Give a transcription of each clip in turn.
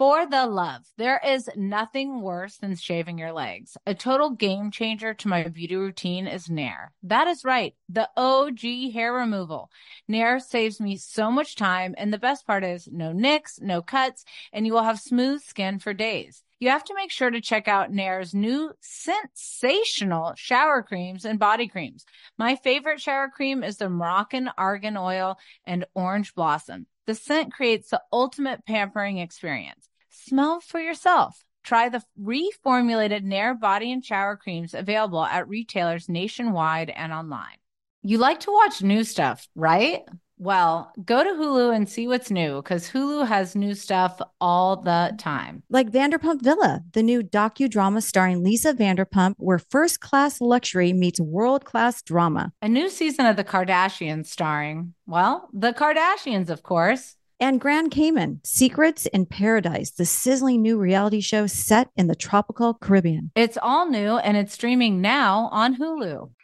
For the love, there is nothing worse than shaving your legs. A total game changer to my beauty routine is Nair. That is right, the OG hair removal. Nair saves me so much time, and the best part is no nicks, no cuts, and you will have smooth skin for days. You have to make sure to check out Nair's new sensational shower creams and body creams. My favorite shower cream is the Moroccan Argan Oil and Orange Blossom. The scent creates the ultimate pampering experience. Smell for yourself. Try the reformulated Nair body and shower creams available at retailers nationwide and online. You like to watch new stuff, right? Well, go to Hulu and see what's new because Hulu has new stuff all the time. Like Vanderpump Villa, the new docudrama starring Lisa Vanderpump, where first class luxury meets world class drama. A new season of The Kardashians starring, well, the Kardashians, of course and Grand Cayman, Secrets in Paradise, the sizzling new reality show set in the tropical Caribbean. It's all new and it's streaming now on Hulu.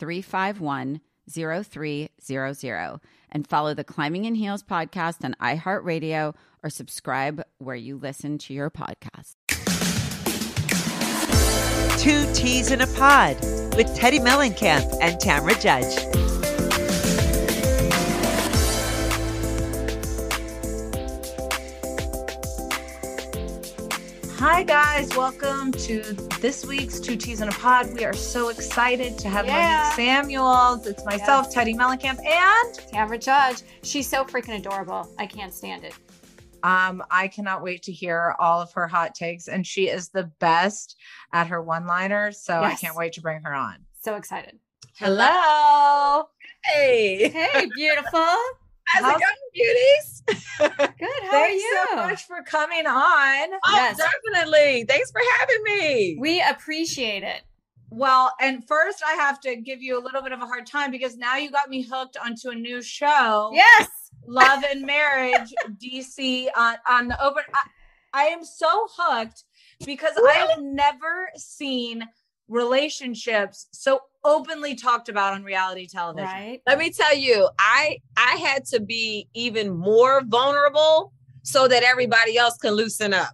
351 0300 and follow the Climbing in Heels podcast on iHeartRadio or subscribe where you listen to your podcast. Two T's in a Pod with Teddi Mellencamp and Tamra Judge. Hi, guys. Welcome to this week's Two T's in a Pod. We are so excited to have yeah. Monique Samuels. It's myself, yes. Teddi Mellencamp, and Tamra Judge. She's so freaking adorable. I can't stand it. Um, I cannot wait to hear all of her hot takes, and she is the best at her one-liners. So yes. I can't wait to bring her on. So excited. Hello. Hey. Hey, beautiful. How's, How's it going, beauties? Good. How Thanks are you? so much for coming on. Oh, yes. definitely. Thanks for having me. We appreciate it. Well, and first I have to give you a little bit of a hard time because now you got me hooked onto a new show. Yes. Love and Marriage DC on uh, on the open. I, I am so hooked because really? I have never seen relationships so openly talked about on reality television. Right. Let me tell you, I I had to be even more vulnerable so that everybody else can loosen up.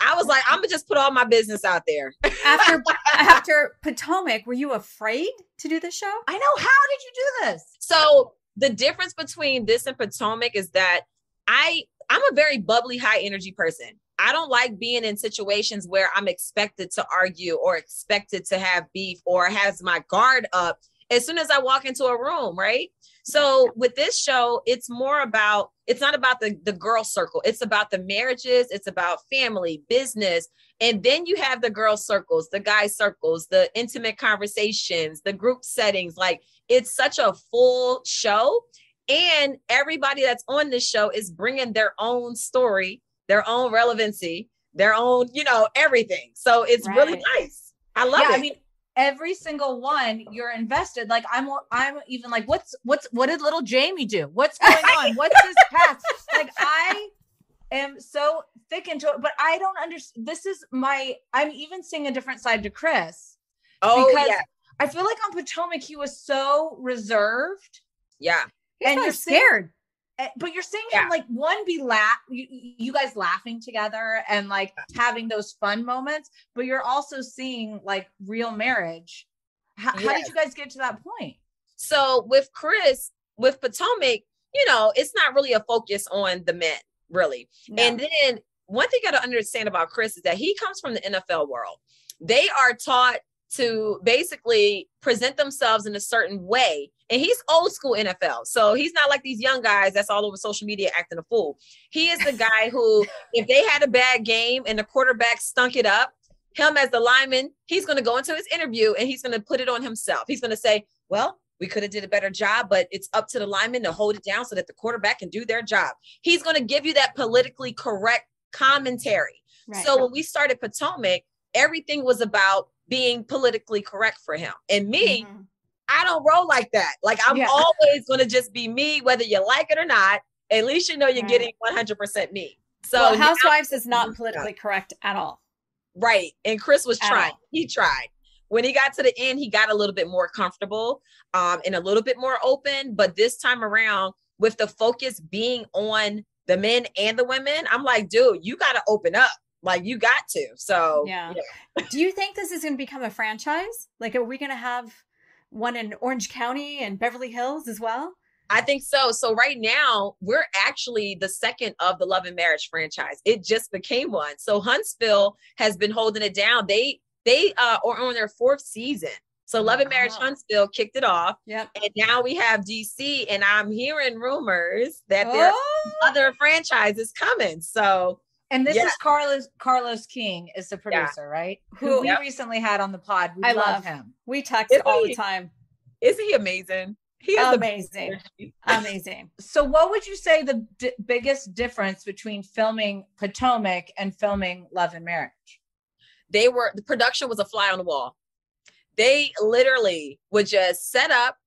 I was like, I'm gonna just put all my business out there. After after Potomac, were you afraid to do the show? I know. How did you do this? So the difference between this and Potomac is that I I'm a very bubbly, high energy person. I don't like being in situations where I'm expected to argue or expected to have beef or has my guard up as soon as I walk into a room, right? So with this show, it's more about it's not about the the girl circle. It's about the marriages, it's about family, business, and then you have the girl circles, the guy circles, the intimate conversations, the group settings. Like it's such a full show And everybody that's on this show is bringing their own story, their own relevancy, their own, you know, everything. So it's really nice. I love yeah, it. I mean, every single one you're invested. Like I'm, I'm even like, what's, what's, what did little Jamie do? What's going on? What's his past? Like I am so thick into it, but I don't understand. This is my. I'm even seeing a different side to Chris oh because yeah, I feel like on Potomac he was so reserved. yeah. He's And probably you're seeing- scared. Eh, But you're seeing Yeah. him like one be laugh, you, you guys laughing together and like having those fun moments. But you're also seeing like real marriage. How, how did you guys get to that point? So with Chris, with Potomac, you know, it's not really a focus on the men, really. And then one thing you got to understand about Chris is that he comes from the NFL world. They are taught to basically present themselves in a certain way. And he's old school NFL. So he's not like these young guys that's all over social media acting a fool. He is the guy who, if they had a bad game and the quarterback stunk it up, him as the lineman, he's going to go into his interview and he's going to put it on himself. He's going to say, well, we could have did a better job, but it's up to the lineman to hold it down so that the quarterback can do their job. He's going to give you that politically correct commentary. Right. So when we started Potomac, everything was about being politically correct for him. And me, Mhm. I don't roll like that. Like I'm Yeah. always going to just be me, whether you like it or not. At least you know you're Right. getting 100% me. So well, now- Housewives is not politically correct at all. Right. And Chris was At trying. all. He tried. When he got to the end, he got a little bit more comfortable um, and a little bit more open. But this time around, with the focus being on the men and the women, I'm like, dude, you got to open up. Like, you got to. So, Yeah. Do you think this is going to become a franchise? Like, are we going to have one in Orange County and Beverly Hills as well? I think so. So right now, we're actually the second of the Love and Marriage franchise. It just became one. So Huntsville has been holding it down. They they uh, are on their fourth season. So Love and Marriage Wow. Huntsville kicked it off. Yep. And now we have DC, and I'm hearing rumors that there are Oh, other franchises coming. So And this Yeah. is Carlos Carlos King is the Yeah. producer, right? Who- we Yep. recently had on the pod. We I love, love- him. we text Isn't all he- the time. isn't he amazing? He is Amazing. Amazing. So, what would you say the d- biggest difference between filming Potomac and filming Love and Marriage? they were the production was a fly on the wall. They literally would just set up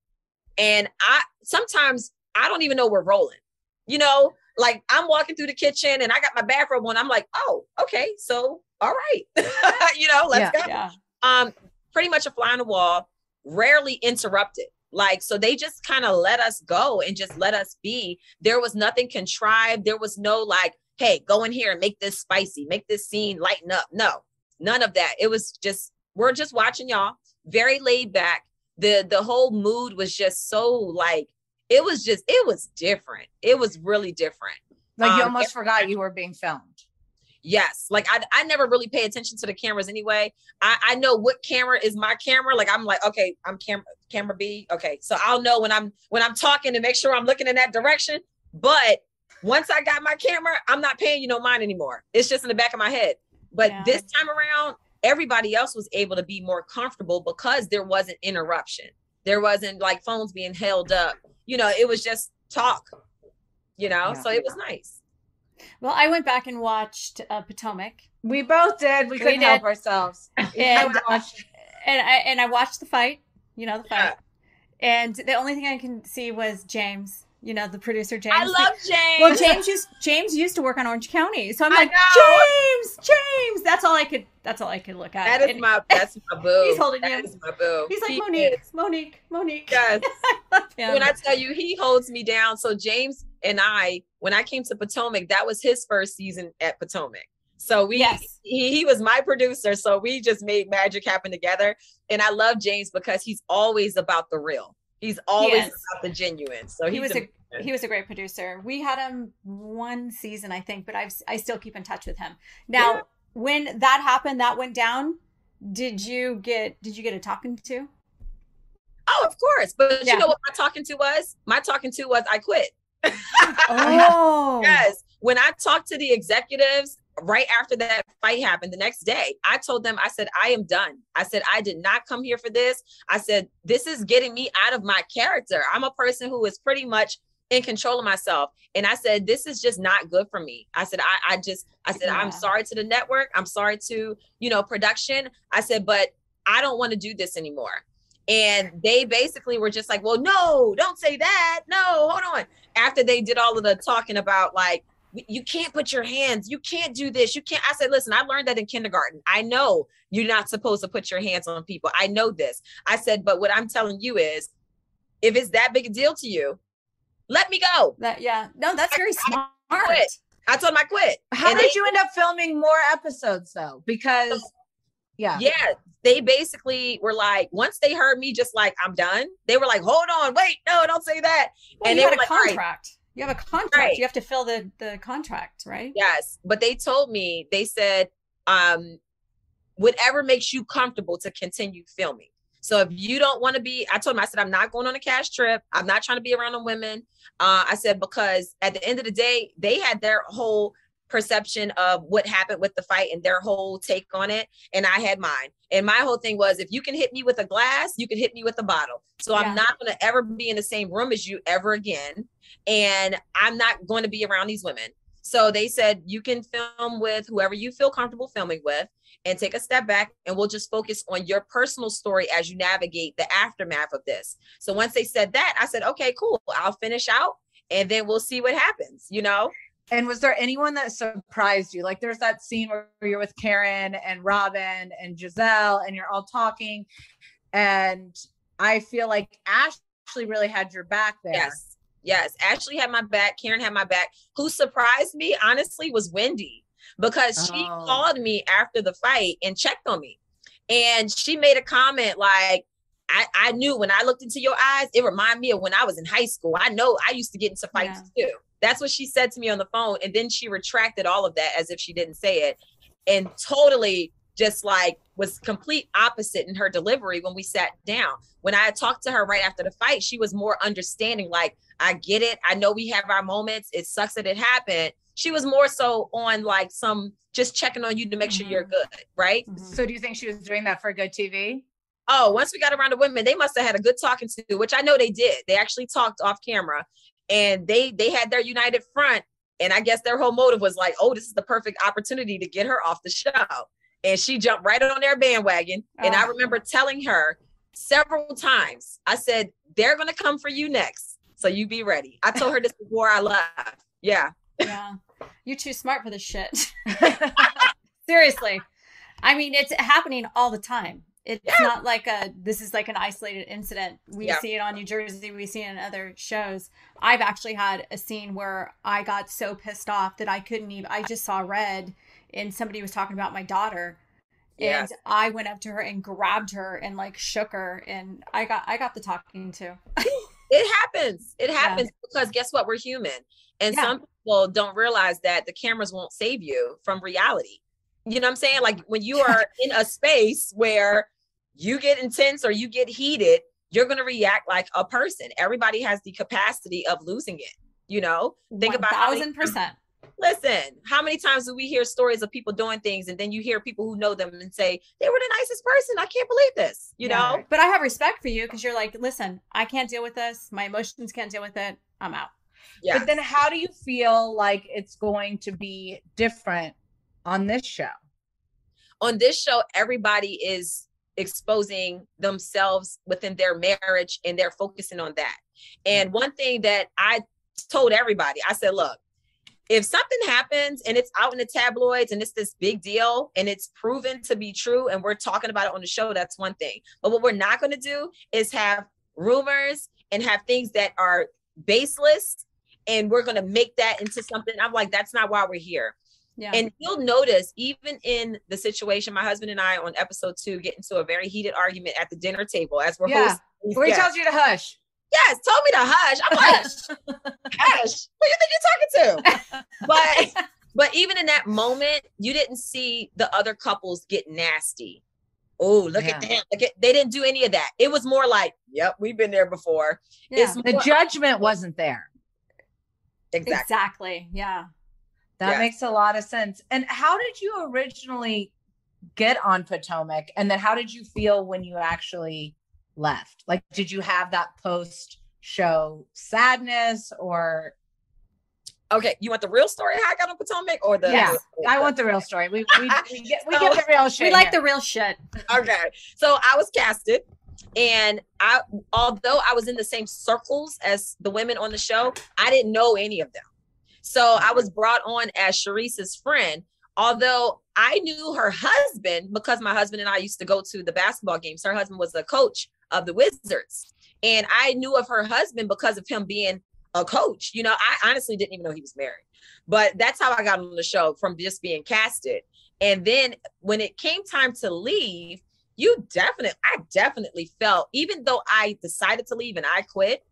and I sometimes I don't even know we're rolling. You know, like I'm walking through the kitchen and I got my bathrobe on. I'm like, oh, okay, so all right. you know, let's go. Yeah. Um, pretty much a fly on the wall, rarely interrupted. Like, so they just kind of let us go and just let us be. There was nothing contrived. There was no like, hey, go in here and make this spicy, make this scene lighten up. No, none of that. It was just, we're just watching y'all, very laid back. The the whole mood was just so like, it was just, it was different. It was really different. Like you Um, almost forgot you were being filmed. Yes. Like I, I never really pay attention to the cameras anyway. I, I know what camera is my camera. Like I'm like, okay, I'm camera camera B. Okay. So I'll know when I'm when I'm talking to make sure I'm looking in that direction. But once I got my camera, I'm not paying you no mind anymore. It's just in the back of my head. But Yeah. this time around, everybody else was able to be more comfortable because there wasn't interruption. There wasn't like phones being held up. You know, it was just talk. You know, Yeah. so it was nice. Well, I went back and watched uh, Potomac, We both did. We We couldn't help did. ourselves. and I watched- and I and I watched the fight. You know the fight, Yeah. and the only thing I can see was James. You know the producer James. I love James. Well, James used James used to work on Orange County, so I'm I like know. James, James. That's all I could. That's all I could look at. That is And my that's my boo. He's holding That you. is my boo. He's like He Monique, is. Monique, Monique. Yes. I love him. when I tell you he holds me down. So James and I, when I came to Potomac, that was his first season at Potomac. So we Yes. he, he was my producer. So we just made magic happen together. And I love James because he's always about the real. He's always is. about the genuine. So he was a amazing. he was a great producer. We had him one season, I think, but I've I still keep in touch with him. Now, Yeah. when that happened, that went down. Did you get did you get a talking to? Oh, of course. But Yeah. you know what my talking to was? My talking to was I quit. Oh. oh, Yes. When I talked to the executives right after that fight happened the next day, I told them, I said, I am done. I said, I did not come here for this. I said, this is getting me out of my character. I'm a person who is pretty much in control of myself. And I said, this is just not good for me. I said, I, I just, I said, I'm sorry to the network. I'm sorry to, you know, production. I said, but I don't want to do this anymore. And they basically were just like, well, no, don't say that. No, hold on. After they did all of the talking about like, you can't put your hands, you can't do this, you can't. I said, listen, I learned that in kindergarten. I know you're not supposed to put your hands on people. I know this. I said, but what I'm telling you is, if it's that big a deal to you, let me go. That yeah. No, that's very smart. quit. I told them I quit. How And did they- you end up filming more episodes though? Because yeah. Yeah, they basically were like, once they heard me just like, I'm done, they were like, hold on, wait, no, don't say that. Well, and they had were a like, right, contract. You have a contract. Right. You have to fill the the contract, right? Yes, but they told me they said um whatever makes you comfortable to continue filming. So if you don't want to be, I told them I said I'm not going on a cash trip. I'm not trying to be around the women. Uh, I said because at the end of the day, they had their whole perception of what happened with the fight and their whole take on it, and I had mine. And my whole thing was, if you can hit me with a glass, you can hit me with a bottle. So Yeah. I'm not going to ever be in the same room as you ever again, and I'm not going to be around these women. So they said you can film with whoever you feel comfortable filming with and take a step back and we'll just focus on your personal story as you navigate the aftermath of this. So once they said that, I said, okay, cool. I'll finish out and then we'll see what happens, you know? And was there anyone that surprised you? Like there's that scene where you're with Karen and Robin and Gizelle and you're all talking. And I feel like Ashley really had your back there. Yes. Yes. Ashley had my back. Karen had my back. Who surprised me, honestly, was Wendy because she Oh. called me after the fight and checked on me. And she made a comment like, I, I knew when I looked into your eyes, it reminded me of when I was in high school. I know I used to get into fights too. That's what she said to me on the phone. And then she retracted all of that as if she didn't say it and totally just like was complete opposite in her delivery when we sat down. When I talked to her right after the fight, she was more understanding, like, I get it. I know we have our moments. It sucks that it happened. She was more so on like some just checking on you to make sure you're mm-hmm. good, right? Mm-hmm. So do you think she was doing that for good TV? Oh, once we got around the women, they must have had a good talking to, which I know they did. They actually talked off camera and they they had their united front. And I guess their whole motive was like, oh, this is the perfect opportunity to get her off the show. And she jumped right on their bandwagon. And I Oh. remember telling her several times, I said, they're gonna come for you next. So you be ready. I told her this before I left. Yeah. Yeah. You're too smart for this shit. Seriously. I mean, it's happening all the time. It's not like a this is like an isolated incident. We Yeah. see it on New Jersey, we see it in other shows. I've actually had a scene where I got so pissed off that I couldn't even I just saw red and somebody was talking about my daughter. And I went up to her and grabbed her and like shook her and I got I got the talking to. it happens. It happens because guess what? We're human. And Yeah. some people don't realize that the cameras won't save you from reality. You know what I'm saying? Like when you are in a space where you get intense or you get heated, you're going to react like a person. Everybody has the capacity of losing it. You know, think about thousand percent. Listen, how many times do we hear stories of people doing things and then you hear people who know them and say, they were the nicest person. I can't believe this, you know? But I have respect for you because you're like, listen, I can't deal with this. My emotions can't deal with it. I'm out. Yeah. But then how do you feel like it's going to be different on this show? on this show, everybody is exposing themselves within their marriage and they're focusing on that. And mm. one thing that I told everybody, I said, look, if something happens and it's out in the tabloids and it's this big deal and it's proven to be true and we're talking about it on the show, that's one thing. But what we're not going to do is have rumors and have things that are baseless and we're going to make that into something. I'm like, that's not why we're here. Yeah. And you'll notice, even in the situation, my husband and I on episode two get into a very heated argument at the dinner table as we're Yeah. hosting. Where he tells you to hush. Yes, told me to hush. I'm like, hush. Who you think you're talking to? But but even in that moment, you didn't see the other couples get nasty. Oh, look at them. Look at they didn't do any of that. It was more like, yep, we've been there before. Yeah. The more- judgment wasn't there. exactly. Exactly. Yeah. That Yes. makes a lot of sense. And how did you originally get on Potomac? And then how did you feel when you actually left? Like, did you have that post show sadness or Okay, you want the real story how I got on Potomac or the? yeah, the- I want the real story. We we, we get we So- get the real shit. We like here. the real shit. okay. So I was casted, and I, although I was in the same circles as the women on the show, I didn't know any of them. So I was brought on as Charrisse's friend. Although I knew her husband because my husband and I used to go to the basketball games. Her husband was the coach of the Wizards, and I knew of her husband because of him being a coach. You know, I honestly didn't even know he was married, but that's how I got on the show from just being casted. And then when it came time to leave, you definitely, I definitely felt, even though I decided to leave and I quit,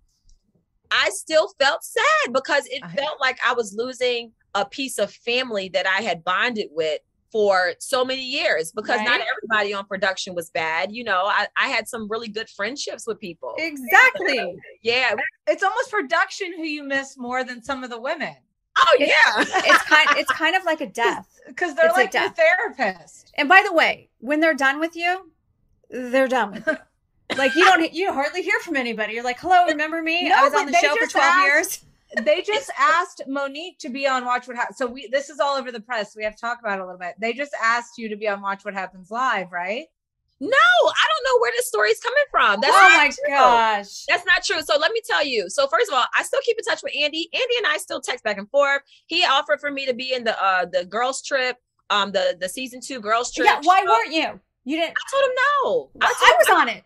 I still felt sad because it I- felt like I was losing a piece of family that I had bonded with for so many years because not everybody on production was bad. You know, I, I had some really good friendships with people. Exactly. Yeah. It's almost production who you miss more than some of the women Oh, It's- yeah. It's kind it's kind of like a death. because they're It's a like death. therapist. And by the way, when they're done with you, they're done with you. Like you don't you hardly hear from anybody. You're like, "Hello, remember me? No, I was on the show for 12 asked- years." they just asked Monique to be on Watch What Happens. So we this is all over the press. We have to talk about it a little bit. They just asked you to be on Watch What Happens live, right? No, I don't know where this story's coming from. That's oh not my true. gosh. That's not true. So let me tell you. So first of all, I still keep in touch with Andy. Andy and I still text back and forth. He offered for me to be in the uh the girls trip, um the the season two girls trip. Yeah, why show. weren't you? You didn't I told him no. I, I, was him- on it.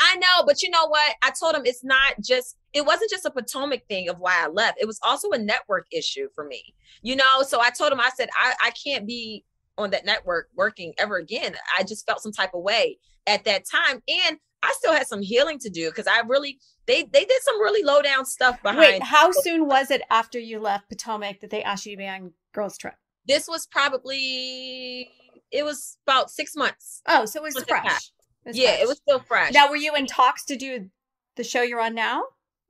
I know, but you know what? I told him it's not just it wasn't just a Potomac thing of why I left. It was also a network issue for me. You know, so I told him I said I I can't be on that network working ever again. I just felt some type of way at that time and I still had some healing to do because I really they they did some really low down stuff behind Wait, how soon was it after you left Potomac that they asked you to be on girls trip? this was probably it was about six months. Oh, so it was Was fresh. It yeah, fresh. it was still fresh. Now, were you in talks to do the show you're on now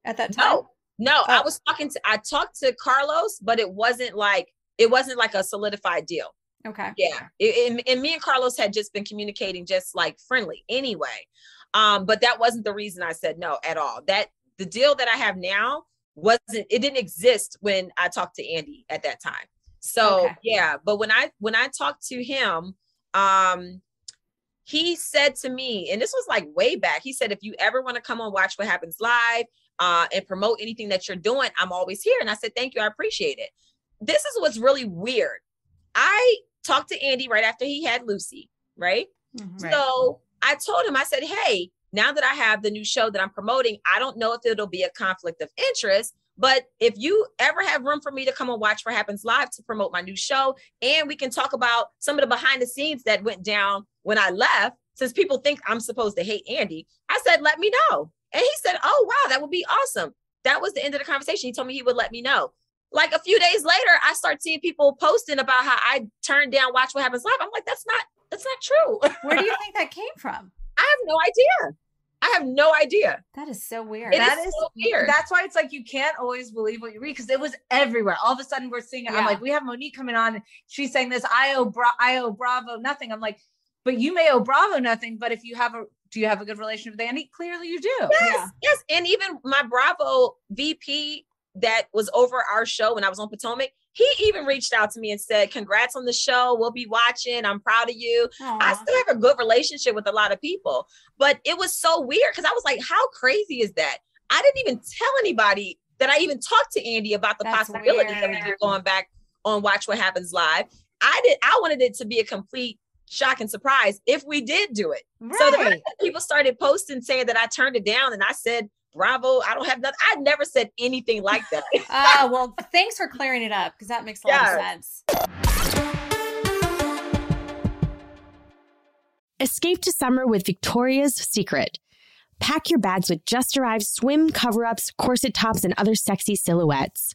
at that time? no, no, I Oh. was talking to I talked to Carlos, but it wasn't like it wasn't like a solidified deal. Okay. Yeah, it, and, and me and Carlos had just been communicating just like friendly anyway. Um, but that wasn't the reason I said no at all. That the deal that I have now wasn't it didn't exist when I talked to Andy at that time. So Okay. yeah, but when I when I talked to him, um he said to me, and this was like way back, he said, if you ever want to come on Watch What Happens Live uh, and promote anything that you're doing, I'm always here. And I said, thank you, I appreciate it. This is what's really weird. I talked to Andy right after he had Lucy, right? Mhm. Right. So I told him, I said, hey, now that I have the new show that I'm promoting, I don't know if it'll be a conflict of interest. But if you ever have room for me to come and watch what happens live to promote my new show, and we can talk about some of the behind the scenes that went down when I left, since people think I'm supposed to hate Andy, I said, let me know. And he said, oh, wow, that would be awesome. That was the end of the conversation. He told me he would let me know. Like a few days later, I start seeing people posting about how I turned down Watch What Happens Live. I'm like, that's not, that's not true. Where do you think that came from? I have no idea. I have no idea. That is so weird. It That is is so weird. That's why it's like you can't always believe what you read because it was everywhere. All of a sudden, we're seeing it. I'm like, we have Monique coming on. She's saying this. I owe Bra- I owe Bravo nothing. I'm like, but you may owe Bravo nothing. But if you have a, do you have a good relationship with Andy? Clearly, you do. Yes, Yeah. yes. And even my Bravo VP that was over our show when I was on Potomac, he even reached out to me and said, Congrats on the show. We'll be watching. I'm proud of you. I still have a good relationship with a lot of people, but it was so weird because I was like, How crazy is that? I didn't even tell anybody that I even talked to Andy about the That's possibility weird. of going back on Watch What Happens Live. I did, I wanted it to be a complete shock and surprise if we did do it. So the fact that people started posting saying that I turned it down and I said, Bravo, I don't have nothing. I never said anything like that. Ah, well, thanks for clearing it up because that makes a lot of sense. Escape to summer with Victoria's Secret. Pack your bags with just arrived swim cover ups, corset tops, and other sexy silhouettes.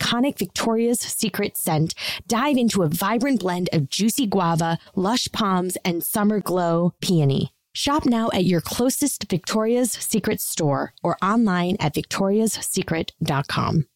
iconic Victoria's Secret scent. Dive into a vibrant blend of juicy guava, lush palms, and summer glow peony. Shop now at your closest Victoria's Secret store or online at victoriassecret.com.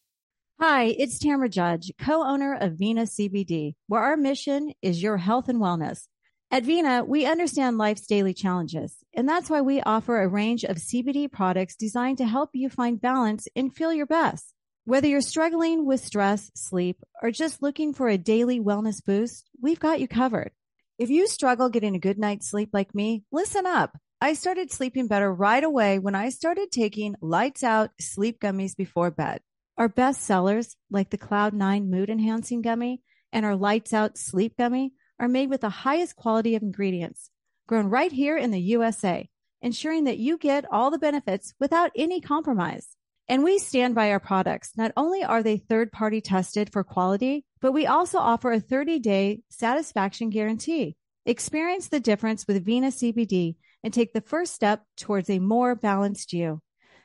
Hi, it's Tamra Judge, co owner of Vena CBD, where our mission is your health and wellness. At Vena, we understand life's daily challenges, and that's why we offer a range of CBD products designed to help you find balance and feel your best. Whether you're struggling with stress, sleep, or just looking for a daily wellness boost, we've got you covered. If you struggle getting a good night's sleep like me, listen up. I started sleeping better right away when I started taking lights out sleep gummies before bed. Our best sellers, like the Cloud9 Mood Enhancing Gummy and our Lights Out Sleep Gummy, are made with the highest quality of ingredients, grown right here in the USA, ensuring that you get all the benefits without any compromise. And we stand by our products. Not only are they third party tested for quality, but we also offer a 30 day satisfaction guarantee. Experience the difference with Vena CBD and take the first step towards a more balanced you.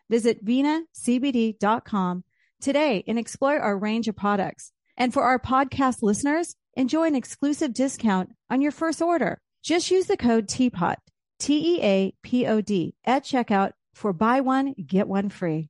Visit venacbd.com today and explore our range of products. And for our podcast listeners, enjoy an exclusive discount on your first order. Just use the code TEAPOT, T E A P O D, at checkout for buy one, get one free.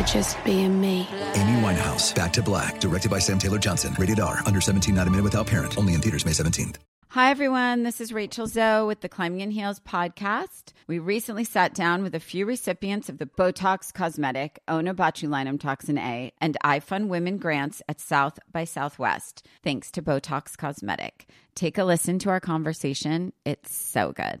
for just being me. Amy Winehouse, Back to Black, directed by Sam Taylor Johnson. Rated R, under 17, not a minute without parent. Only in theaters May 17th. Hi, everyone. This is Rachel Zoe with the Climbing in Heels podcast. We recently sat down with a few recipients of the Botox Cosmetic, Onabotulinum Toxin A, and iFund Women grants at South by Southwest, thanks to Botox Cosmetic. Take a listen to our conversation. It's so good.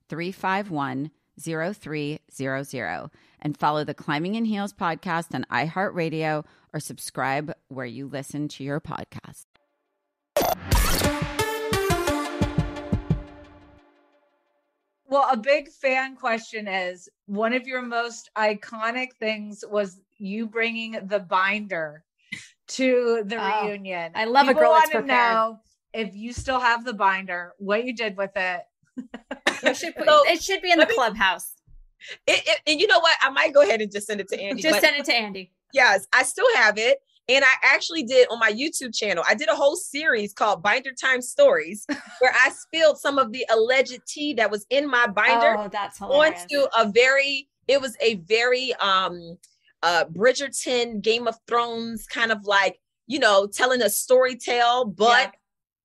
351 0300 and follow the Climbing in Heels podcast on iHeartRadio or subscribe where you listen to your podcast. Well, a big fan question is one of your most iconic things was you bringing the binder to the Oh, reunion. I love a People girl that's prepared. know if you still have the binder, what you did with it. It should, put- So, it should be in the me- clubhouse. It, it- and you know what? I might go ahead and just send it to Andy. Just send it to Andy. Yes, I still have it. And I actually did on my YouTube channel. I did a whole series called Binder Time Stories where I spilled some of the alleged tea that was in my binder Oh, that's hilarious. onto a very it was a very um uh Bridgerton Game of Thrones kind of like, you know, telling a story tale, but Yeah.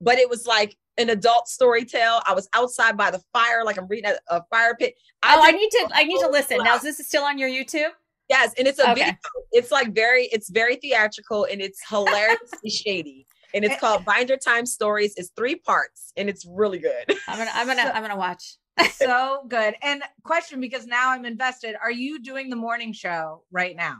but it was like an adult story tale. I was outside by the fire, like I'm reading a, a fire pit. Oh, I need to. I need to listen. Now, is this still on your YouTube? Yes, and it's a Okay. video. It's like very, it's very theatrical and it's hilariously shady. And it's eh. called Binder Time Stories. It's three parts and it's really good. I'm gonna. I'm gonna. So- I'm gonna watch. so good. And question because now I'm invested. Are you doing the morning show right now?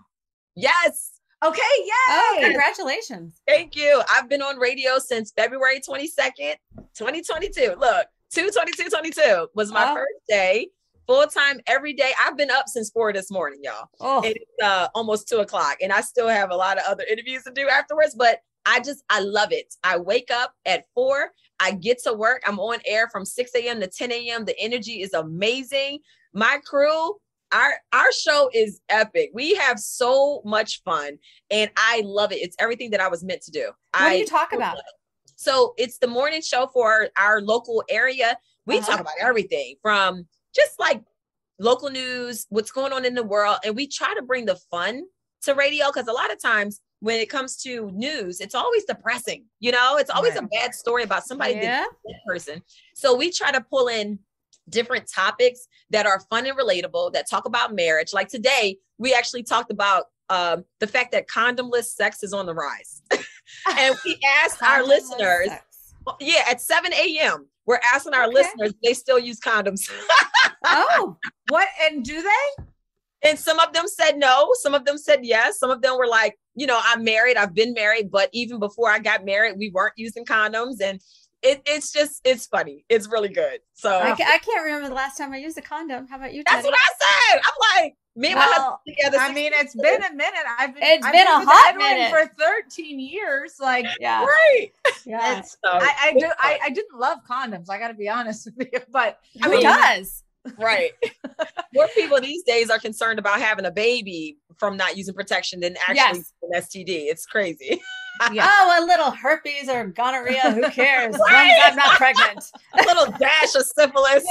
Yes. Okay, yay! Oh, congratulations. Thank you. I've been on radio since February 22nd, 2022. Look, 222 22 was my Oh. first day. Full time every day. I've been up since four this morning, y'all. Oh. It's uh, almost two o'clock, and I still have a lot of other interviews to do afterwards. But I just I love it. I wake up at four. I get to work. I'm on air from 6 a.m. to 10 a.m. The energy is amazing. My crew, our our show is epic. We have so much fun, and I love it. It's everything that I was meant to do. What I do you talk about? so it's the morning show for our local area. We Uh-huh. talk about everything from just like local news, what's going on in the world, and we try to bring the fun to radio because a lot of times when it comes to news, it's always depressing. You know, it's always a bad story about somebody Yeah. person. So we try to pull in different topics that are fun and relatable that talk about marriage. Like today, we actually talked about um, the fact that condomless sex is on the rise. and we asked our listeners, well, yeah, at 7 a.m., we're asking our listeners, they still use condoms. Oh, What and do they? and some of them said no, some of them said yes, some of them were like, you know, I'm married, I've been married, but even before I got married, we weren't using condoms. And it, it's just, it's funny. It's really good. So I, ca- I can't remember the last time I used a condom. How about you? that's Teddi? what I said. I'm like, me and my husband Well, together. I mean, it's been a minute. I've been. It's I've been a with hot Edwin minute. for 13 years. Like, Yeah. right. Yeah. it's. So, I, I do. I. I didn't love condoms. I got to be honest with you, but Who mean- does? Right. More people these days are concerned about having a baby from not using protection than actually Yes. an STD. It's crazy. yeah. Oh, a little herpes or gonorrhea. Who cares? As long as I'm not pregnant. a little dash of syphilis.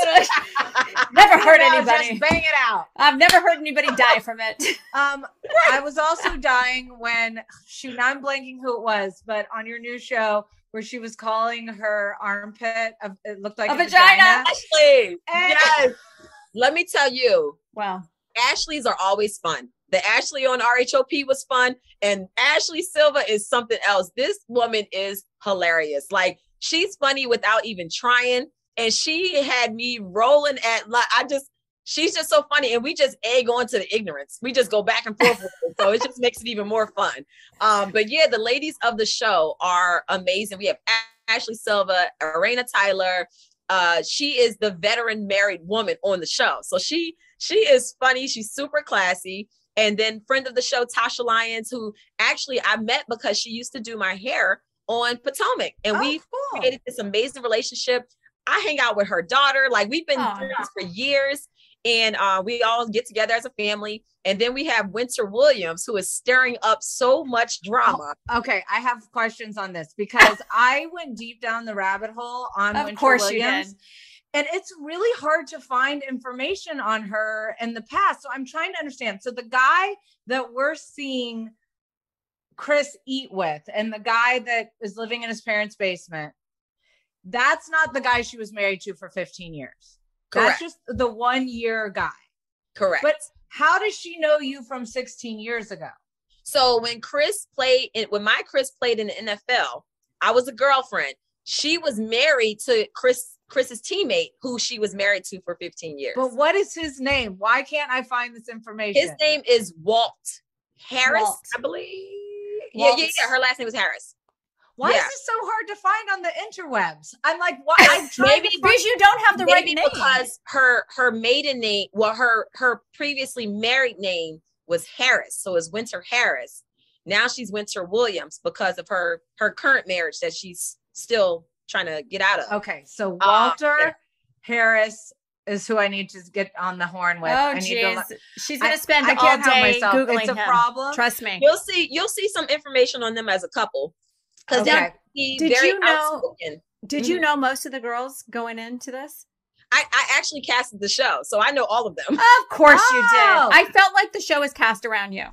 Never hurt anybody. Just bang it out. I've never heard anybody die from it. Um, I was also dying when shoot, now I'm blanking who it was, but on your new show where she was calling her armpit, a, it looked like A a, vagina. Ashley. And- Yes. Let me tell you, Wow. Ashleys are always fun. The Ashley on RHOP was fun, and Ashley Silva is something else. This woman is hilarious. Like she's funny without even trying, and she had me rolling at like I just. She's just so funny, and we just egg on to the ignorance. We just go back and forth, so it just makes it even more fun. Um, but yeah, the ladies of the show are amazing. We have Ashley Silva, Arena Tyler, uh she is the veteran married woman on the show so she she is funny she's super classy and then friend of the show tasha lyons who actually i met because she used to do my hair on potomac and Oh, we cool. created this amazing relationship i hang out with her daughter like we've been Aw. friends for years and uh, we all get together as a family and then we have winter williams who is stirring up so much drama Okay, I have questions on this because I went deep down the rabbit hole on Of Winter course you Williams. did. And it's really hard to find information on her in the past. So I'm trying to understand. So the guy that we're seeing Chris eat with and the guy that is living in his parents' basement, that's not the guy she was married to for 15 years. Correct. That's just the one year guy. correct But how does she know you from 16 years ago? So when Chris played, in, when my Chris played in the NFL, I was a girlfriend. She was married to Chris Chris's teammate, who she was married to for 15 years. But what is his name? Why can't I find this information? His name is Walt Harris, Walt. I believe. Yeah, yeah, yeah. Her last name was Harris. Why Yeah. is this so hard to find on the interwebs? I'm like, why? I'm trying Maybe to Because you don't have the right name. because her her maiden name, well, her her previously married name was Harris, so it's Winter Harris. Now she's Winter Williams because of her her current marriage that she's still trying to get out of. Okay, so Uh, Walter yeah. Harris is who I need to get on the horn with. oh, I need to jeez. le- She's going to spend I all can't help day myself. Googling It's a him. problem. Trust me. You'll see you'll see some information on them as a couple because Okay. be Did very you know- outspoken. Did you know most of the girls going into this? I, I actually casted the show, so I know all of them. Of course you did. Oh. I felt like the show was cast around you.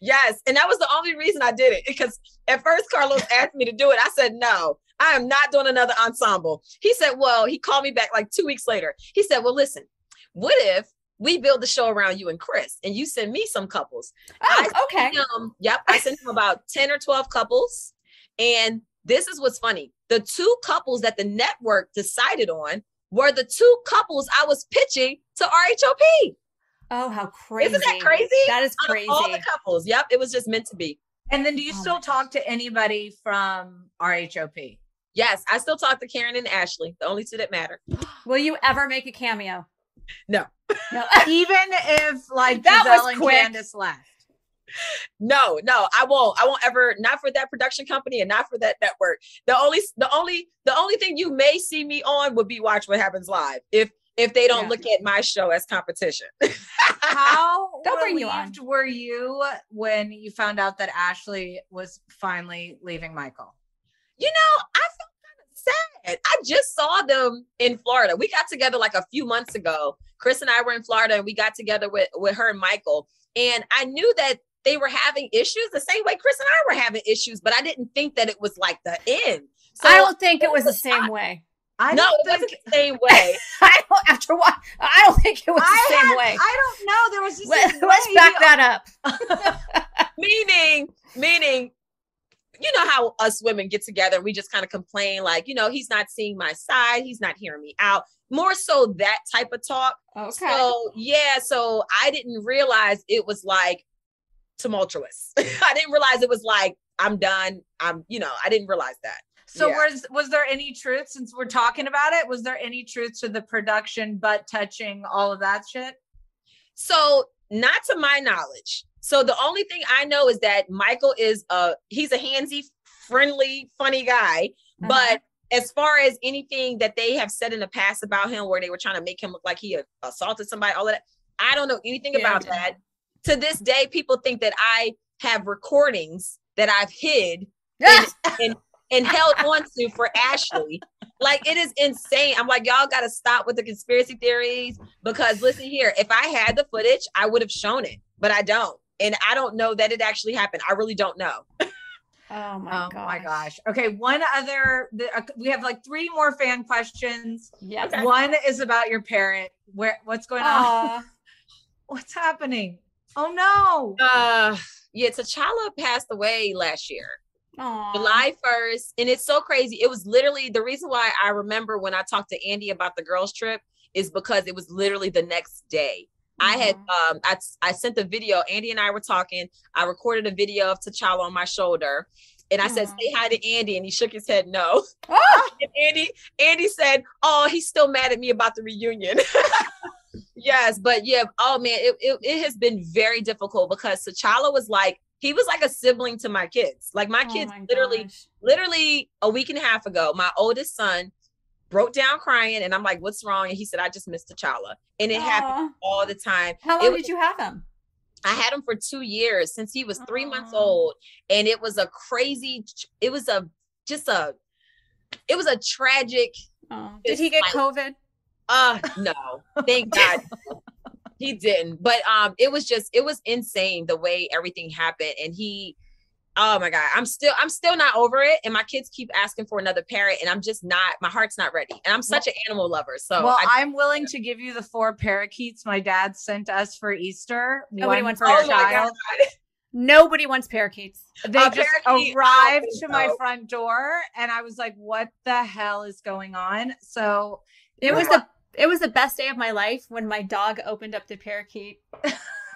Yes, and that was the only reason I did it because at first Carlos asked me to do it. I said no, I am not doing another ensemble. He said, well, he called me back like two weeks later. He said, well, listen, what if we build the show around you and Chris, and you send me some couples? Oh, okay. Um, yep, I sent him about ten or twelve couples, and this is what's funny: the two couples that the network decided on were the two couples I was pitching to RHOP. Oh, how crazy! Isn't that crazy? That is crazy. All the couples. Yep, it was just meant to be. And then do you Oh still talk to anybody from RHOP? Yes, I still talk to Karen and Ashley, the only two that matter. Will you ever make a cameo? No. No. Even if like That Gizelle was and quick. Candace left. No, no, I won't. I won't ever. Not for that production company and not for that network. The only, the only, the only thing you may see me on would be Watch What Happens Live. If if they don't Yeah. look at my show as competition. How They'll bring you on. relieved were you when you found out that Ashley was finally leaving Michael? you know, I felt kind of sad. I just saw them in Florida. We got together like a few months ago. Chris and I were in Florida and we got together with, with her and Michael. And I knew that they were having issues the same way Chris and I were having issues, but I didn't think that it was like the end. So I don't think it was the same way. I no, don't it think wasn't the same way. I don't after what I don't think it was I the same had- way. I don't know. There was just Let, this us back that up. meaning, meaning, you know how us women get together and we just kind of complain, like, you know, he's not seeing my side, he's not hearing me out. More so that type of talk. Okay. So yeah, so I didn't realize it was like tumultuous. I didn't realize it was like I'm done. I'm, you know, I didn't realize that. So Yeah. was was there any truth since we're talking about it? Was there any truth to the production, butt touching, all of that shit? So, not to my knowledge. So the only thing I know is that Michael is a he's a handsy, friendly, funny guy. Uh-huh. But as far as anything that they have said in the past about him, where they were trying to make him look like he assaulted somebody, all of that, I don't know anything Yeah, about that. To this day, people think that I have recordings that I've hid and, and, and held on to for Ashley. Like it is insane. I'm like, y'all got to stop with the conspiracy theories because listen here, if I had the footage, I would have shown it, but I don't. And I don't know that it actually happened. I really don't know. Oh my oh god. my gosh. Okay, one other the, uh, we have like three more fan questions. Yes. One is about your parent. Where what's going on? What's happening? Oh no. Uh yeah, T'Challa passed away last year. Aw. July 1st. And it's so crazy. It was literally the reason why I remember when I talked to Andy about the girls' trip is because it was literally the next day. I had um I, I sent the video. Andy and I were talking. I recorded a video of T'Challa on my shoulder. And I said, Aw. say hi to Andy. And he shook his head no. Oh, And Andy, Andy said, Oh, he's still mad at me about the reunion. yes, but yeah, oh man, it, it, it has been very difficult because T'Challa was like, he was like a sibling to my kids. Like my oh kids my literally gosh. literally a week and a half ago, my oldest son broke down crying, and I'm like, "What's wrong?" And he said, "I just missed T'Challa," and it happens Aw. all the time. How It long was- did you have him? I had him for two years since he was three months old, and it was a crazy. It was a just a. It was a tragic. Oh. Did he get like- COVID? Uh no, thank God. he didn't. But um, it was just it was insane the way everything happened, and he. Oh my god, I'm still I'm still not over it, and my kids keep asking for another parent, and I'm just not. My heart's not ready, and I'm such an animal lover. So well, I, I, am willing to give you the four parakeets my dad sent us for Easter. Nobody wants for oh a my child. Nobody wants parakeets. They A just parakeet? arrived to my front door, and I was like, "What the hell is going on?" So It was the it was the best day of my life when my dog opened up the parakeet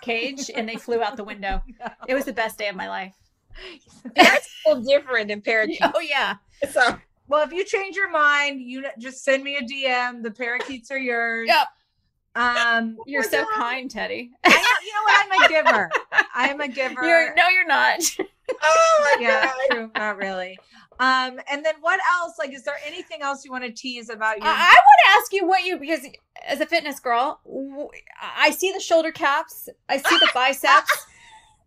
cage and they flew out the window. It was the best day of my life. parrots are different than parakeets. Oh yeah. So Well, if you change your mind, you just send me a DM. The parakeets are yours. Yep. Um, You're so kind, Teddi. I, you know what? I'm a giver. I am a giver. You're no, you're not. oh my yeah, god. true. Not really. Um, and then what else? Like, is there anything else you want to tease about your? I, I want to ask you what you because as a fitness girl, w- I see the shoulder caps, I see the biceps.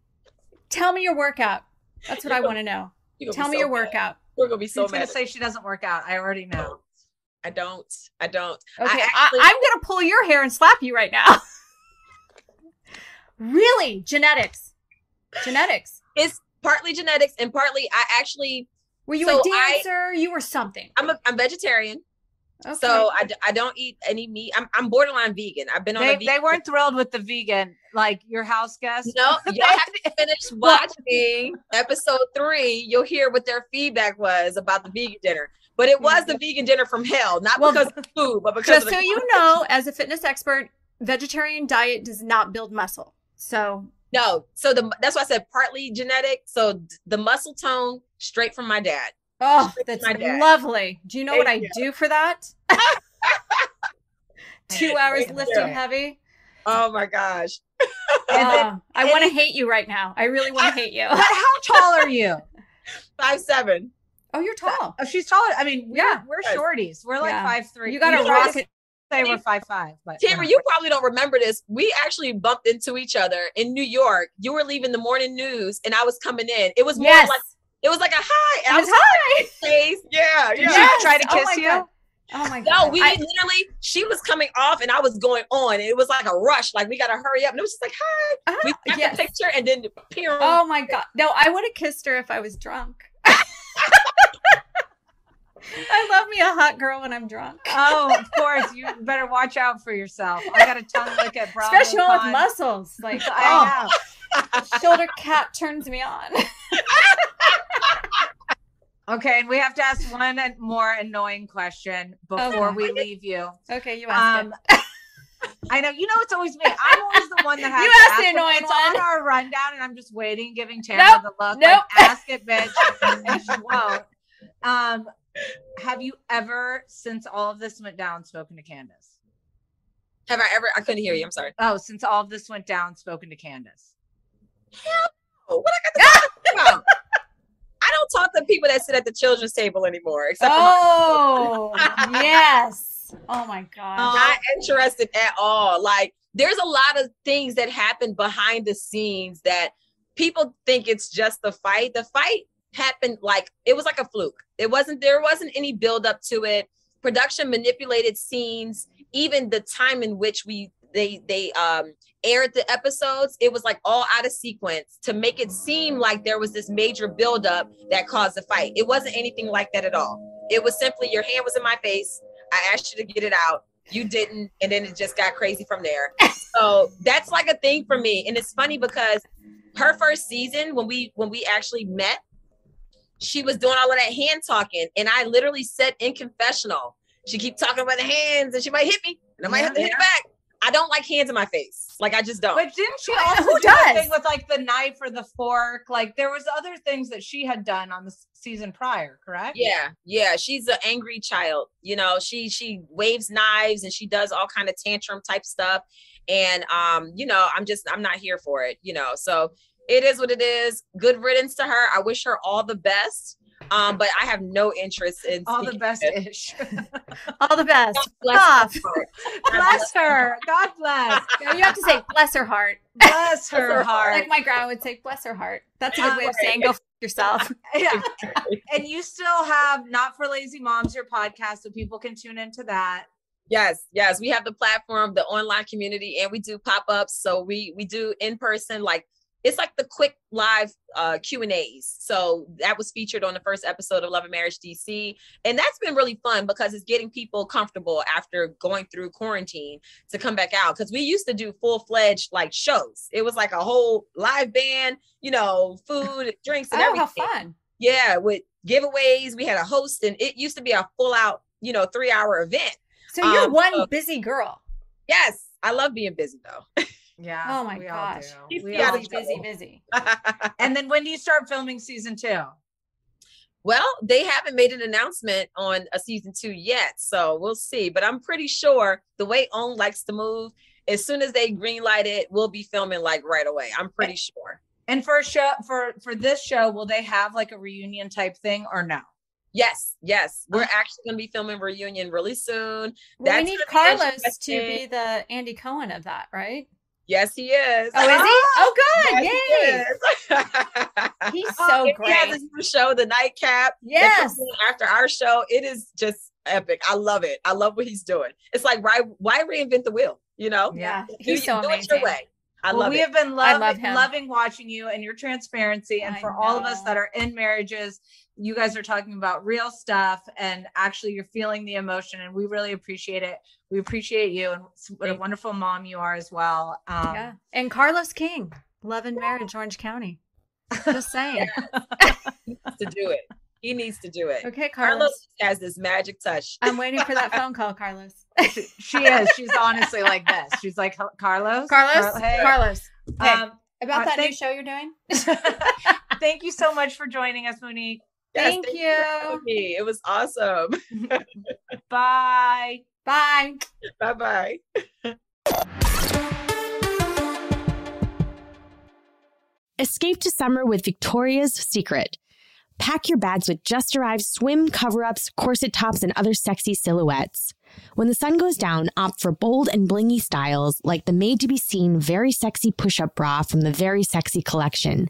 Tell me your workout. That's what I want to know. Tell be me so your mad. workout. We're gonna be so She's gonna say she doesn't work out. I already know. I don't. I don't. Okay, I I actually, I, am gonna pull your hair and slap you right now. really, genetics, genetics. it's partly genetics and partly I actually Were you So a I- dancer? you were something. I'm a I'm vegetarian. Okay. So I don't eat any meat. I'm I'm borderline vegan. I've been on a They, vegan. they weren't thrilled with the vegan, like your house guest. No, y'all have to finish watching episode three. You'll hear what their feedback was about the vegan dinner. But it was the mm-hmm. vegan dinner from hell, not Well, because of the food, but because Just of the so you know, as a fitness expert, vegetarian diet does not build muscle. So No, so the that's why I said partly genetic. So the muscle tone straight from my dad. Oh, Straight that's dad. lovely. Do you know what I do for that? Two hours Thank lifting you. heavy. Oh my gosh. Oh, I want to hate you right now. I really want to hate you. But how tall are you? Five seven. Oh, you're tall. Oh, she's taller. I mean, we're, Yeah. we're shorties. We're like Yeah. five three. You gotta We rock it. Say we're five five, but Tamra, you probably don't remember this. We actually bumped into each other in New York. You were leaving the morning news, and I was coming in. It was more Yes. like it was like a hi. and I was hi. face. Yeah, Did yeah. she try to Oh kiss my you? God. Oh my god. No, we I- literally, she was coming off and I was going on. It was like a rush. Like, we got to hurry up. And it was just like, hi. Ah, We snapped yes. a picture and then peer. Oh my god. No, I would have kissed her if I was drunk. I love me a hot girl when I'm drunk. Oh, of course. You better watch out for yourself. I got a tongue lick at Bravo. Especially one with muscles. Like I oh, shoulder cap turns me on. Okay, and we have to ask one more annoying question before Okay. we leave you. Okay, you asked Um, it. I know you know it's always me. I'm always the one that has You asked the ask it. annoying It's on our rundown, and I'm just waiting, giving Tamra Nope, the look. nope. Like, ask it, bitch, and she won't. Um, have you ever, since all of this went down, spoken to Candace? Have I ever? I couldn't hear you. I'm sorry. Oh, since all of this went down, spoken to Candace. Oh, what I got to talk about? I don't talk to people that sit at the children's table anymore, except Oh yes. Oh my god. not interested at all. Like there's a lot of things that happen behind the scenes that people think it's just the fight. The fight happened like it was like a fluke. It wasn't there wasn't any build up to it. Production manipulated scenes, even the time in which we they they um aired the episodes, it was like all out of sequence to make it seem like there was this major buildup that caused the fight. It wasn't anything like that at all. It was simply your hand was in my face. I asked you to get it out. You didn't, and then it just got crazy from there. So that's like a thing for me. And it's funny because her first season, when we when we actually met, she was doing all of that hand talking, and I literally said in confessional, she keep talking about the hands, and she might hit me, and I might have to hit her back. I don't like hands in my face. Like I just don't. But didn't she Who also do does? thing with like the knife or the fork? Like there was other things that she had done on the season prior, correct? Yeah, yeah, she's an angry child. You know, she she waves knives and she does all kind of tantrum type stuff. And um, you know, I'm just I'm not here for it. You know, so it is what it is. Good riddance to her. I wish her all the best. Um, but I have no interest in All the best ish. All the best. Bless Off. her bless her. God bless. No, you have to say bless her heart. Bless her heart. Like my grandma would say, bless her heart. That's a good way of saying go f- yourself. yeah. And you still have Not for Lazy Moms, your podcast, so people can tune into that. Yes, yes, we have the platform, the online community, and we do pop ups. So we we do in person, like it's like the quick live uh, Q and A's. So that was featured on the first episode of Love and Marriage DC, and that's been really fun because it's getting people comfortable after going through quarantine to come back out. Because we used to do full fledged like shows. It was like a whole live band, you know, food, drinks, and Oh, everything. how fun. Yeah, with giveaways, we had a host, and it used to be a full out, you know, three hour event. So you're Um, one so- busy girl. Yes, I love being busy though. Yeah. Oh my we all gosh. do. We Yeah, all Busy, busy, busy. And then when do you start filming season two? well, they haven't made an announcement on a season two yet, so we'll see. But I'm pretty sure the way OWN likes to move, as soon as they greenlight it, we'll be filming like right away. I'm pretty sure. And for a show for for this show, will they have like a reunion type thing or no? Yes, yes, we're oh. actually going to be filming reunion really soon. Well, That's we need Carlos to be the Andy Cohen of that, right? Yes, he is. Oh, is he? Ah! Oh, good. Yes, Yay. he is. He's so And He has great. his new show, The Nightcap. Yes. after our show, it is just epic. I love it. I love what he's doing. It's like why why reinvent the wheel? You know? Yeah. Do, He's you- so do it your way. I well, love we it. have been loving, love loving watching you and your transparency. And I for all of us that are in marriages, you guys are talking about real stuff and actually you're feeling the emotion. And we really appreciate it. We appreciate you and what a wonderful mom you are as well. Um, Yeah. And Carlos King, Love and Marriage, Orange County. Just saying. to do it. He needs to do it. Okay, Carlos Carlos. has this magic touch. I'm waiting for that phone call, Carlos. She is. She's honestly like this. She's like Carlos. Carlos. Carl- hey. Carlos. Hey, Um, about uh, that new show you're doing. Thank you so much for joining us, Monique. Yes, Thank for you. me. It was awesome. Bye. Bye. bye bye. Escape to summer with Victoria's Secret. Pack your bags with just arrived swim cover ups, corset tops, and other sexy silhouettes. When the sun goes down, opt for bold and blingy styles like the made to be seen very sexy push up bra from the Very Sexy collection.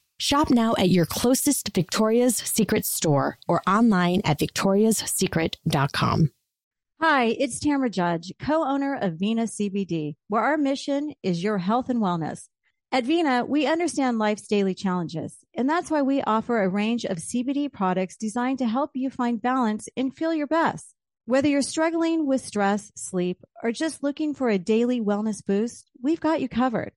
Shop now at your closest Victoria's Secret store or online at victoriassecret.com. Hi, it's Tamra Judge, co owner of Vena CBD, where our mission is your health and wellness. At Vena, we understand life's daily challenges, and that's why we offer a range of CBD products designed to help you find balance and feel your best. Whether you're struggling with stress, sleep, or just looking for a daily wellness boost, we've got you covered.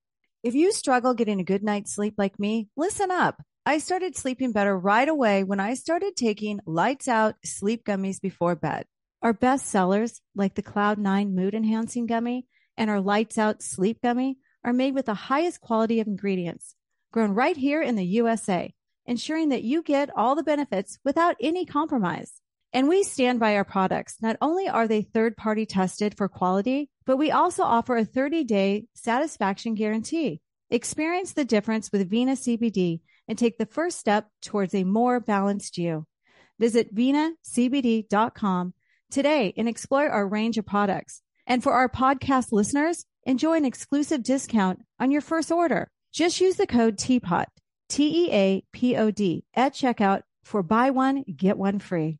If you struggle getting a good night's sleep like me, listen up. I started sleeping better right away when I started taking lights out sleep gummies before bed. Our best sellers, like the Cloud9 Mood Enhancing Gummy and our Lights Out Sleep Gummy, are made with the highest quality of ingredients, grown right here in the USA, ensuring that you get all the benefits without any compromise. And we stand by our products. Not only are they third party tested for quality, but we also offer a 30 day satisfaction guarantee. Experience the difference with Vena CBD and take the first step towards a more balanced you. Visit venacbd.com today and explore our range of products. And for our podcast listeners, enjoy an exclusive discount on your first order. Just use the code TEAPOD, T E A P O D, at checkout for buy one, get one free.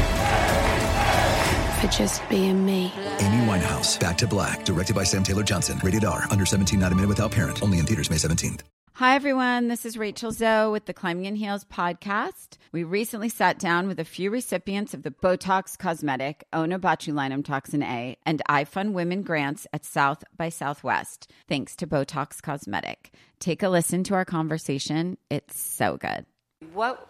for just being me. Amy Winehouse, Back to Black, directed by Sam Taylor Johnson. Rated R, under 17, not a minute without parent. Only in theaters May 17th. Hi, everyone. This is Rachel Zoe with the Climbing in Heels podcast. We recently sat down with a few recipients of the Botox Cosmetic, Onabotulinum Toxin A, and iFund Women grants at South by Southwest, thanks to Botox Cosmetic. Take a listen to our conversation. It's so good. What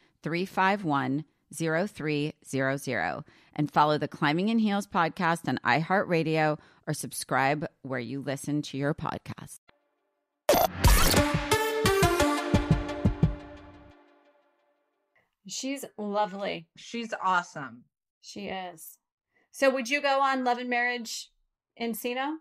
351 0300 and follow the Climbing in Heels podcast on iHeartRadio or subscribe where you listen to your podcast. She's lovely. She's awesome. She is. So, would you go on Love and Marriage Encino?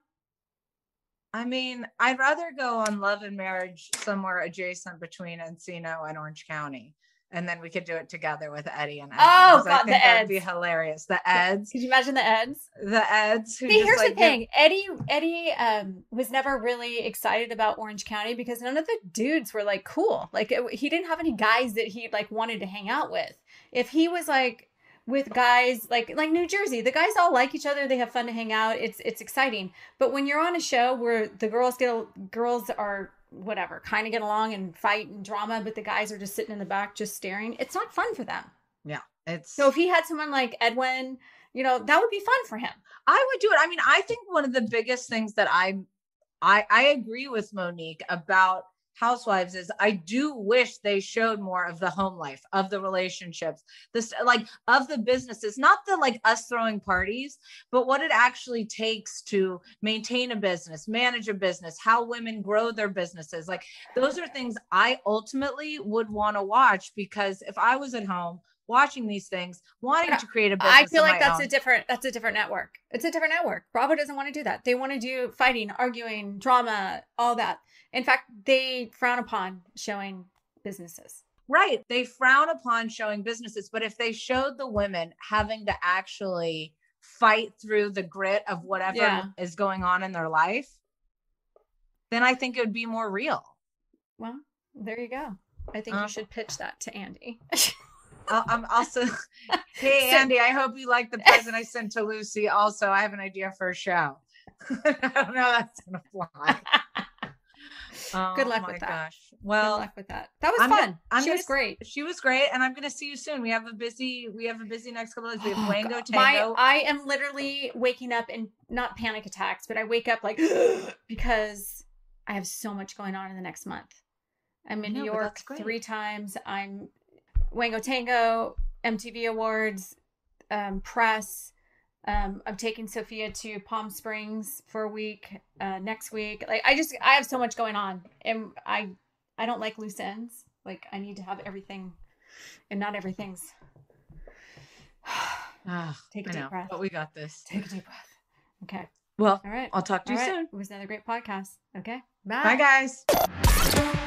I mean, I'd rather go on Love and Marriage somewhere adjacent between Encino and Orange County. And then we could do it together with Eddie and Ed. Oh, God, think the that'd be hilarious. The Eds, Could you imagine the Eds? the Eds. Who See, just, here's like, the thing. Eddie Eddie um was never really excited about Orange County because none of the dudes were like cool. Like it, he didn't have any guys that he like wanted to hang out with. If he was like with guys like like New Jersey, the guys all like each other. They have fun to hang out. It's it's exciting. But when you're on a show where the girls get girls are whatever kind of get along and fight and drama, but the guys are just sitting in the back just staring, it's not fun for them. Yeah, it's So if he had someone like Edwin, you know, that would be fun for him. I would do it. I mean, I think one of the biggest things that I I I agree with Monique about housewives is I do wish they showed more of the home life, of the relationships, this like of the businesses, not the like us throwing parties, but what it actually takes to maintain a business, manage a business, how women grow their businesses. Like those are things I ultimately would want to watch because if I was at home watching these things, wanting to create a business. I feel like that's own. a different that's a different network. It's a different network. Bravo doesn't want to do that. They want to do fighting, arguing, drama, all that. In fact, they frown upon showing businesses. Right. They frown upon showing businesses, but if they showed the women having to actually fight through the grit of whatever Yeah. is going on in their life, then I think it would be more real. Well, there you go. I think Uh, you should pitch that to Andy. I- I'm also, hey, Andy, I hope you like the present I sent to Lucy. Also, I have an idea for a show. I don't know that's going to fly. Oh Good luck with that. gosh. Well, Good luck with that. That was I'm fun. gonna- I'm she was great. She was great, and I'm going to see you soon. We have a busy, we have a busy next couple of days. We have Oh, Wango God. Tango. My, I am literally waking up in not panic attacks, but I wake up like because I have so much going on in the next month. I'm in New York three times. I'm Wango Tango, MTV Awards, um, press. Um, I'm taking Sophia to Palm Springs for a week uh, next week. Like I just I have so much going on, and I I don't like loose ends. Like I need to have everything, and not everything's. Ah, Take a I deep know, breath. But we got this. Take a deep breath. Okay. Well, All right. I'll talk to you All right. soon. It was another great podcast. Okay. Bye. Bye, guys.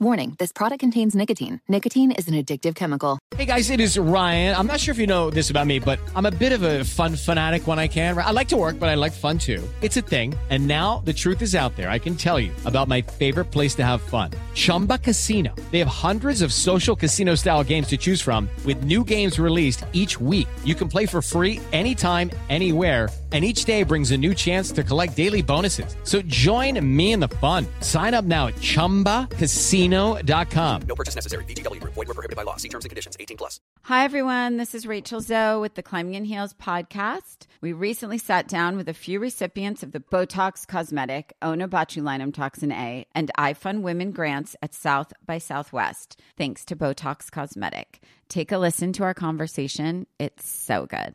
Warning this product contains nicotine. Nicotine is an addictive chemical. Hey guys, it is Ryan. I'm not sure if you know this about me, but I'm a bit of a fun fanatic when I can. I like to work, but I like fun too. It's a thing. And now the truth is out there. I can tell you about my favorite place to have fun Chumba Casino. They have hundreds of social casino style games to choose from, with new games released each week. You can play for free anytime, anywhere. And each day brings a new chance to collect daily bonuses. So join me in the fun. Sign up now at chumbacasino.com. No purchase necessary. VGW Group. Void were prohibited by law. See terms and conditions. 18 plus. Hi, everyone. This is Rachel Zoe with the Climbing in Heels podcast. We recently sat down with a few recipients of the Botox Cosmetic, Onabotulinum Toxin A, and iFund Women grants at South by Southwest, thanks to Botox Cosmetic. Take a listen to our conversation. It's so good.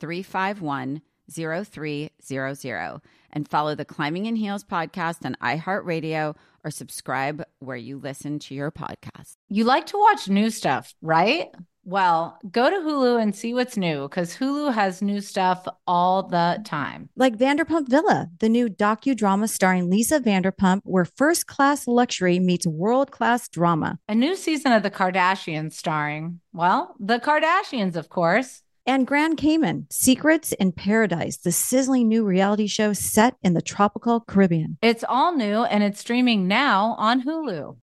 351 0300 and follow the Climbing in Heels podcast on iHeartRadio or subscribe where you listen to your podcast. You like to watch new stuff, right? Well, go to Hulu and see what's new because Hulu has new stuff all the time. Like Vanderpump Villa, the new docudrama starring Lisa Vanderpump, where first class luxury meets world class drama. A new season of The Kardashians starring, well, the Kardashians, of course. And Grand Cayman, Secrets in Paradise, the sizzling new reality show set in the tropical Caribbean. It's all new and it's streaming now on Hulu.